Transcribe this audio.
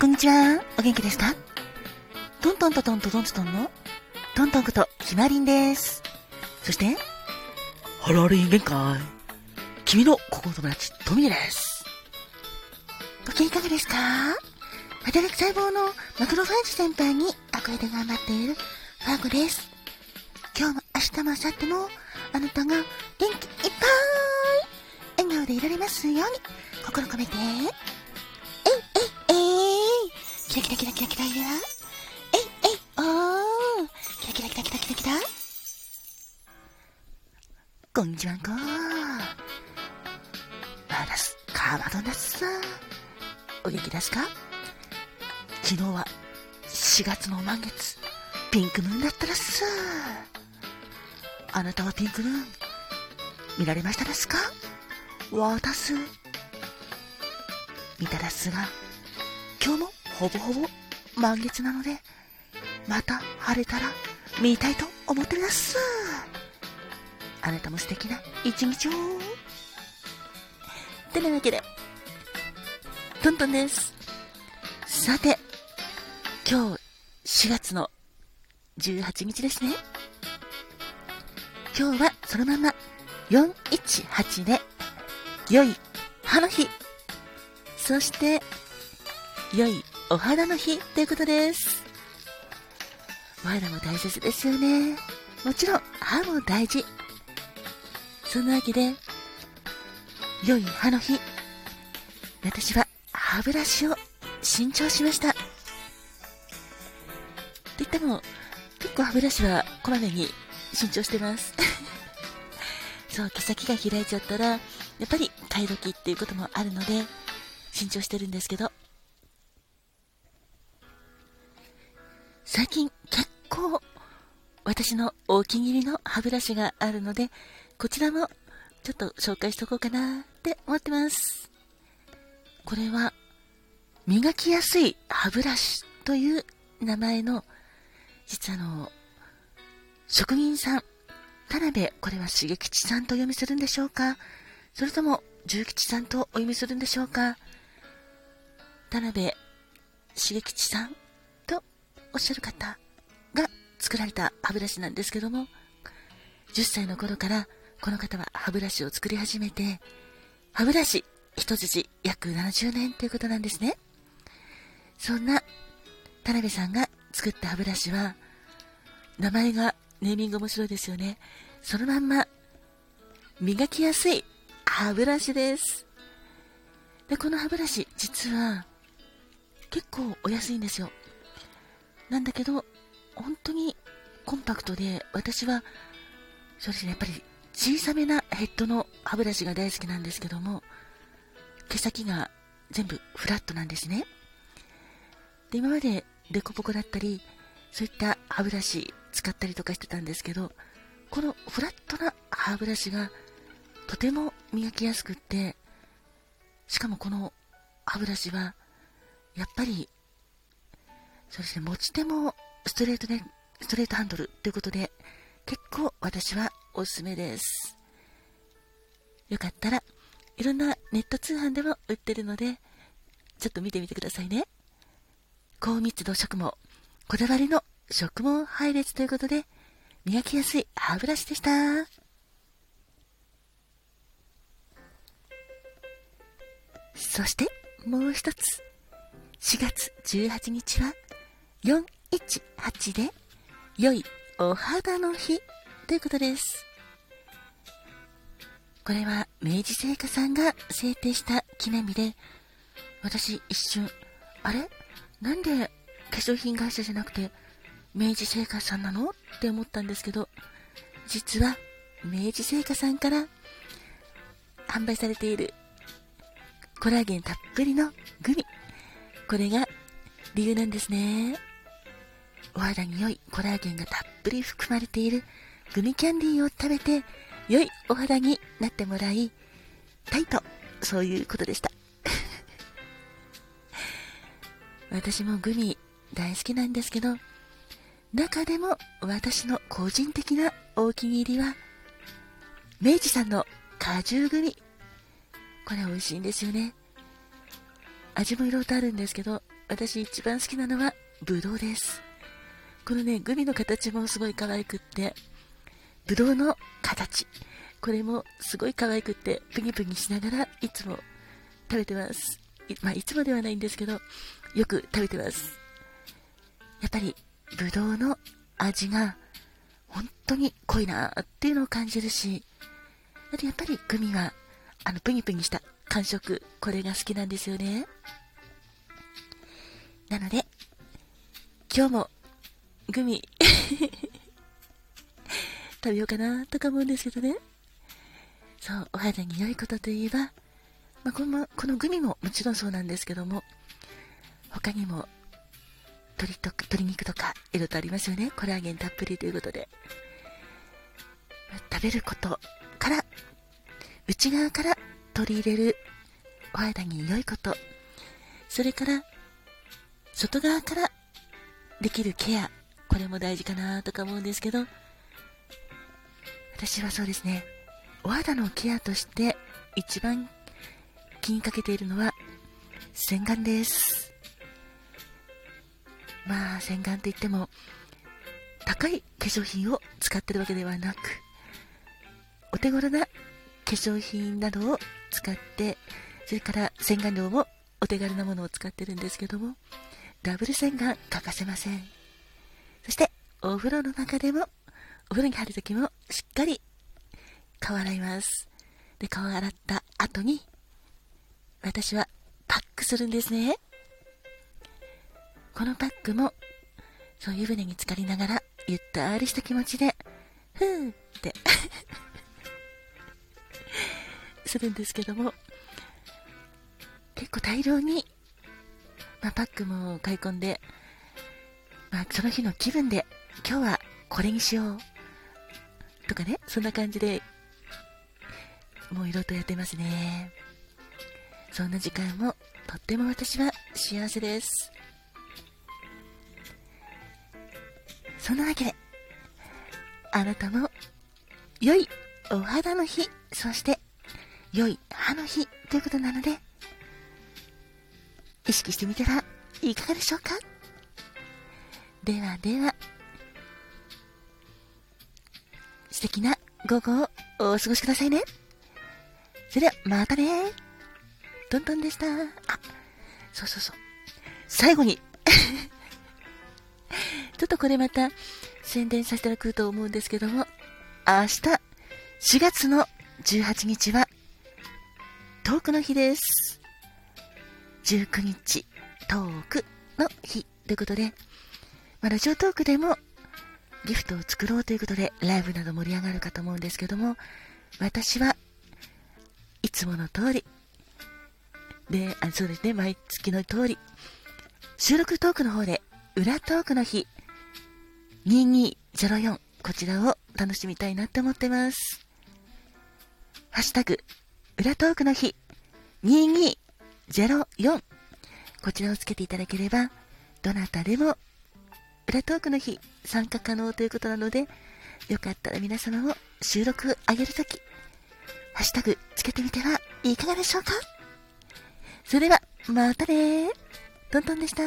こんにちは。お元気ですか？トントントントントントンの？トントンことひまりんです。そして、ハローリン限界。君の心友達、トミーです。ご機嫌いかがですか？働く細胞のマクロファージ先輩に憧れて頑張っているファーゴです。今日も明日も明後日もあなたが元気いっぱい笑顔でいられますように心込めてキラキラキラキラキラキラ。えいえいおー。キラキラキラキラキラキラ。こんにちはんこ。バラス、カードです。お元気ですか？昨日は4月の満月、ピンクムーンだったらす。あなたはピンクムーン、見られましたですか？私、見たらすが、今日もほぼほぼ満月なので、また晴れたら見たいと思ってます。あなたも素敵な一日を。てなわけで、トントンです。さて、今日4月の18日ですね。今日はそのまま418で、良い歯の日。そして、良いお肌の日ということです。お肌も大切ですよね。もちろん、歯も大事。そんなわけで、良い歯の日。私は歯ブラシを新調しました。って言っても、結構歯ブラシはこまめに新調してます。そう、毛先が開いちゃったら、やっぱり買い時っていうこともあるので、新調してるんですけど、最近結構私のお気に入りの歯ブラシがあるので、こちらもちょっと紹介しとこうかなって思ってます。これは磨きやすい歯ブラシという名前の、実はあの、職人さん、田辺、これは重吉さんと読みするんでしょうか？それとも重吉さんとお読みするんでしょうか？田辺重吉さんおっしゃる方が作られた歯ブラシなんですけども、10歳の頃からこの方は歯ブラシを作り始めて、歯ブラシ一筋約70年ということなんですね。そんな田辺さんが作った歯ブラシは、名前がネーミング面白いですよね。そのまんま磨きやすい歯ブラシです。で、この歯ブラシ、実は結構お安いんですよ。なんだけど、本当にコンパクトで、私は、そうですね、やっぱり小さめなヘッドの歯ブラシが大好きなんですけども、毛先が全部フラットなんですね。で、今までデコボコだったり、そういった歯ブラシ使ったりとかしてたんですけど、このフラットな歯ブラシがとても磨きやすくって、しかもこの歯ブラシは、やっぱりそうですね、持ち手もストレートで、ストレートハンドルということで、結構私はおすすめです。よかったら、いろんなネット通販でも売ってるので、ちょっと見てみてくださいね。高密度植毛、こだわりの植毛配列ということで、磨きやすい歯ブラシでした。そして、もう一つ。4月18日は、418で、良いお肌の日ということです。これは明治製菓さんが制定した記念日で、私一瞬、あれ？なんで化粧品会社じゃなくて明治製菓さんなの？って思ったんですけど、実は明治製菓さんから販売されているコラーゲンたっぷりのグミ。これが理由なんですね。お肌に良いコラーゲンがたっぷり含まれているグミキャンディーを食べて良いお肌になってもらいたいと、そういうことでした。私もグミ大好きなんですけど、中でも私の個人的なお気に入りは、明治さんの果汁グミ。これ美味しいんですよね。味もいろいろとあるんですけど、私一番好きなのはブドウです。このね、グミの形もすごい可愛くって、ぶどうの形。これもすごい可愛くって、プニプニしながらいつも食べてます。いまあ、いつもではないんですけど、よく食べてます。やっぱり、ぶどうの味が本当に濃いなっていうのを感じるし、あとやっぱりグミは、あの、プニプニした感触、これが好きなんですよね。なので、今日もグミ 食べようかなとか思うんですけどね。そう、お肌に良いことといえば、まあ、このこのグミももちろんそうなんですけども、他にも鶏と鶏肉とかいろいろとありますよね。コラーゲンたっぷりということで。食べることから、内側から取り入れるお肌に良いこと、それから外側からできるケア、これも大事かなとか思うんですけど、私はそうですね、お肌のケアとして一番気にかけているのは洗顔です。まあ、洗顔といっても、高い化粧品を使ってるわけではなく、お手頃な化粧品などを使って、それから洗顔料もお手軽なものを使ってるんですけども、ダブル洗顔欠かせません。そして、お風呂の中でも、お風呂に入るときもしっかり顔洗います。で、顔洗った後に、私はパックするんですね。このパックも、そう湯船に浸かりながら、ゆったりした気持ちで、ふーって するんですけども、結構大量にまあ、パックも買い込んで、まあ、その日の気分で、今日はこれにしよう。とかね、そんな感じで、もういろいろとやってますね。そんな時間も、とっても私は幸せです。そんなわけで、あなたも、良いお肌の日、そして、良い歯の日ということなので、意識してみてはいかがでしょうか？ではでは、素敵な午後をお過ごしくださいね。それでは、またねトントンでした。あ、そうそうそう。最後に ちょっとこれまた宣伝させていただくと思うんですけども、明日4月の18日はトークの日です。19日トークの日ということで、まあ、ラジオトークでもギフトを作ろうということでライブなど盛り上がるかと思うんですけども、私はいつもの通り、で、あそうですね、毎月の通り、収録トークの方で裏トークの日2204こちらを楽しみたいなって思ってます。ハッシュタグ裏トークの日22 04こちらをつけていただければどなたでも裏トークの日参加可能ということなのでよかったら皆様も収録あげるときハッシュタグつけてみてはいかがでしょうか？それではまたねートントンでした。